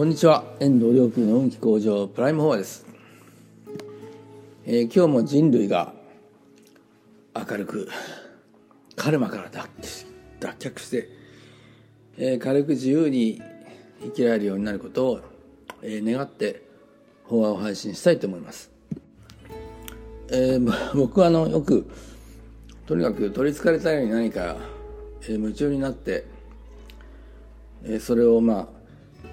こんにちは。遠藤良久の運気向上プライムフォアです、えー、今日も人類が明るくカルマから脱却して、えー、軽く自由に生きられるようになることを、えー、願って法話を配信したいと思います、え、僕はあのよくとにかく取りつかれたように何か、え、夢中になって、え、それをまあ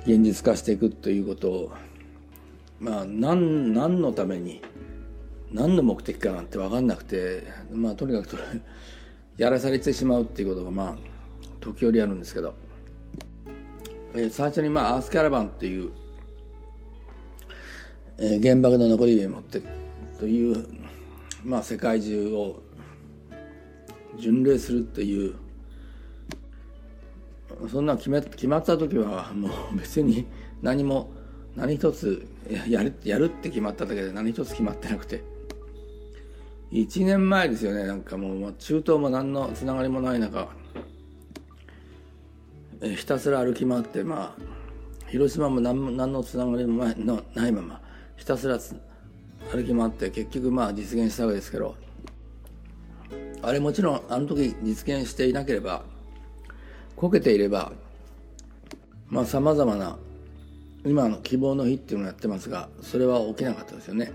現実化していくということをまあ何何のために何の目的かなんて分かんなくてまあとにかく やらされてしまうっていうことがまあ時折あるんですけど、えー、最初にまあアースキャラバンっていう、えー、原爆の残り火を持ってというまあ世界中を巡礼するっていうそんな決め決まった時はもう別に何も何一つやるやるって決まっただけで何一つ決まってなくて。1年前ですよね。なんかもう中東も何のつながりもない中。ひたすら歩き回ってまあ広島も何何のつながりもないまま。ひたすら歩き回って結局まあ実現したわけですけど。あれもちろんあの時実現していなければこけていればまあさまざまな今の希望の日っていうのをやってますがそれは起きなかったですよね。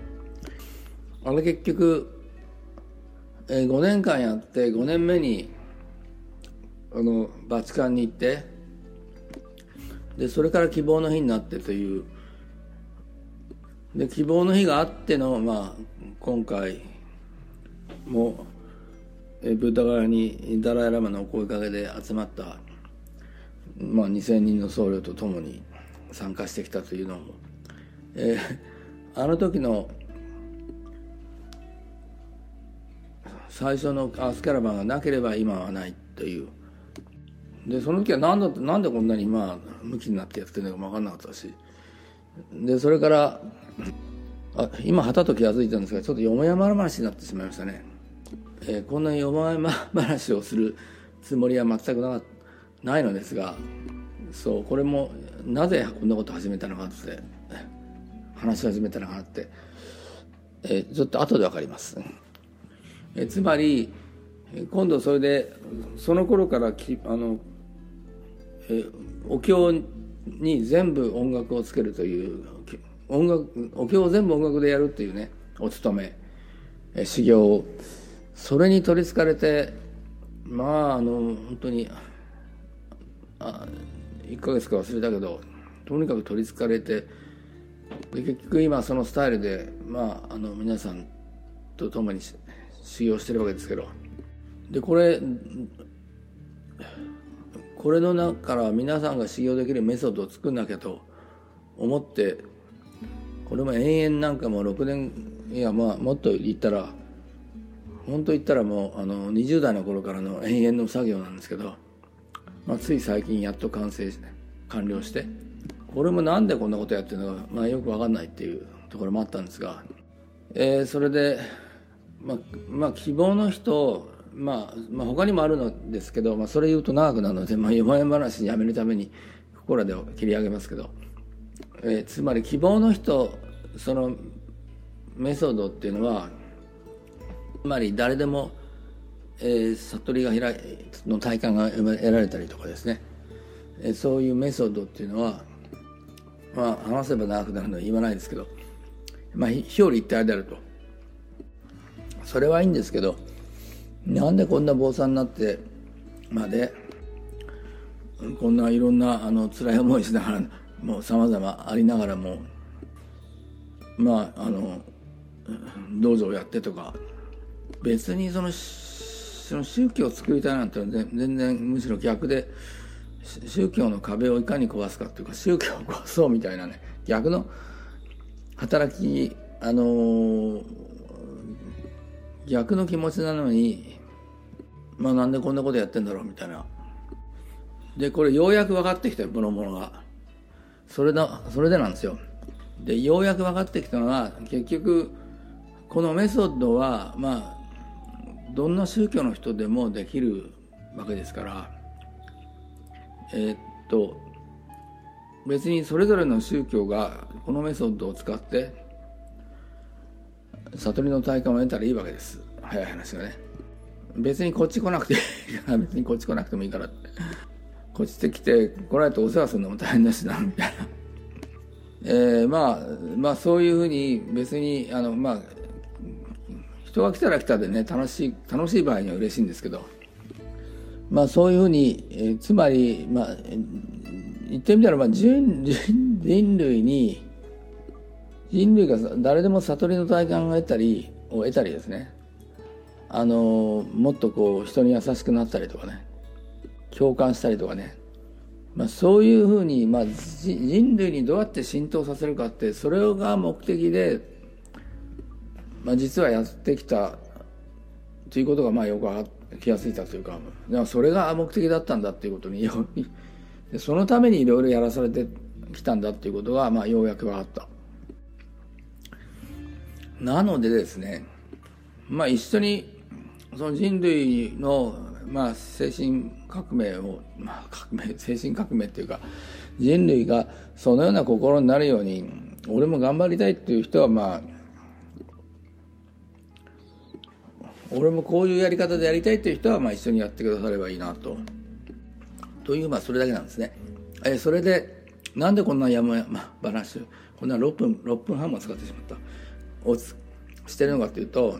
あれ結局、えー、5年間やって5年目にあのバチカンに行ってでそれから希望の日になってというで希望の日があっての、まあ、今回もえブッダ側にダライ・ラマのお声かけで集まったまあ、2,000人の僧侶と共に参加してきたというのも、えー、あの時の最初のアースキャラバンがなければ今はないという。でその時は何だなんでこんなにまあ向きになってやってるのか分かんなかったし。でそれからあ今はたと気が付いたんですがちょっとよもやま話になってしまいましたね、えー、こんなよもやま話をするつもりは全くなかった。ないのですがそうこれもなぜこんなこと始めたのかって話し始めたのかって、えちょっと後で分かります。えつまり今度それでその頃からきあの、えお経に全部音楽をつけるという音楽お経を全部音楽でやるっていうねお勤めえ修行それに取りつかれてまああの本当にあ1ヶ月か忘れたけどとにかく取りつかれてで結局今そのスタイルでまああの皆さんと共に修行してるわけですけど。でこれこれの中から皆さんが修行できるメソッドを作んなきゃと思ってこれも延々なんかもう6年いやまあもっと言ったら本当言ったらもうあの20代の頃からの延々の作業なんですけどまあ、つい最近やっと完成して完了して。これもなんでこんなことやってるのか、まあ、よく分かんないっていうところもあったんですが、えー、それで、まあ、まあ希望の人まあ、まあ他にもあるのですけど、まあ、それ言うと長くなるので、まあ、読まれ話やめるためにここらで切り上げますけど、えー、つまり希望の人そのメソッドっていうのはつまり誰でもえー、悟りが開いの体感が得られたりとかですね、えー、そういうメソッドっていうのはまあ話せば長くなるのは言わないですけどまあ表裏一体であると。それはいいんですけどなんでこんな坊さんになってまでこんないろんなあの辛い思いしながらもうさまざまありながらもまああの道場をやってとか別にそのその宗教を作りたいなんて全然むしろ逆で宗教の壁をいかに壊すかっていうか宗教を壊そうみたいなね逆の働きあのー、逆の気持ちなのにまあなんでこんなことやってんだろうみたいな。でこれようやく分かってきたよこのものが。それだそれでなんですよ。でようやく分かってきたのは結局このメソッドはまあどんな宗教の人でもできるわけですから。えー、っと別にそれぞれの宗教がこのメソッドを使って悟りの体感を得たらいいわけです。早い話がね。別にこっち来なくていい。か ら別にこっち来なくてもいいからって。こっち来て来られてお世話するのも大変だしなみたいな。えー、まあまあそういうふうに別にあのまあ人が来たら来たでね楽しい楽しい場合には嬉しいんですけど。まあそういうふうに、えー、つまりまあ言ってみたらまあ人人類に人類が誰でも悟りの体感を得たりを得たりですね。あのもっとこう人に優しくなったりとかね。共感したりとかね、まあ、そういうふうに、まあ、人類にどうやって浸透させるかってそれが目的で、まあ、実はやってきたということがまあよく気が付いたというかでもそれが目的だったんだっていうことに そのためにいろいろやらされてきたんだっていうことが、まあ、ようやく分かった。なのでですね、まあ一緒にその人類の、まあ、精神革命を、まあ、革命 精神革命っていうか人類がそのような心になるように俺も頑張りたいっていう人はまあ俺もこういうやり方でやりたいっていう人はまあ一緒にやってくださればいいなと。というまあそれだけなんですね。えそれでなんでこんな山 々話こんな6分6分半も使ってしまった。をしてるのかというと、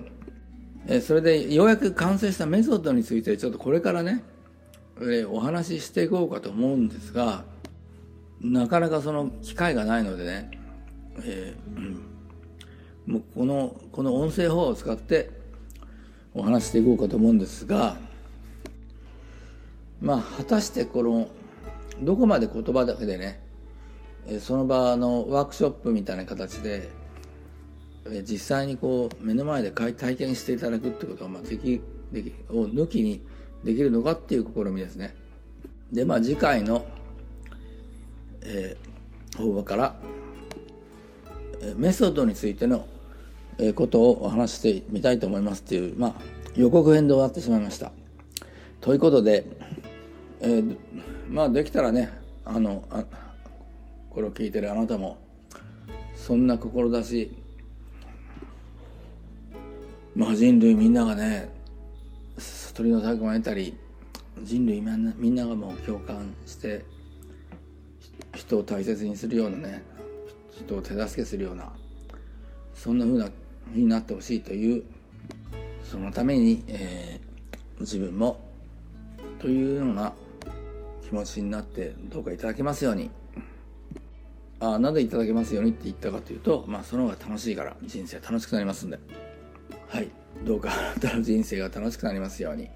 えそれでようやく完成したメソッドについてちょっとこれからね、えお話ししていこうかと思うんですがなかなかその機会がないのでね、えー、もうこのこの音声法を使ってお話していこうかと思うんですがまあ果たしてこのどこまで言葉だけでねその場のワークショップみたいな形で実際にこう目の前で体験していただくってことはまあできできを抜きにできるのかっていう試みですね。でまあ次回の、えー、法話から、えメソッドについての、ことを話してみたいと思いますっていう、まあ、予告編で終わってしまいました。ということで、えー、まあできたらねあのあこれを聞いてるあなたもそんな志まあ人類みんながね悟りの体験を得たり人類みんなみんながもう共感して人を大切にするようなね人を手助けするようなそんなふうなになってほしいというそのために、えー、自分もというような気持ちになってどうかいただけますようにあなんでいただけますようにって言ったかというとまあその方が楽しいから人生楽しくなりますんで。はいどうか人生が楽しくなりますように。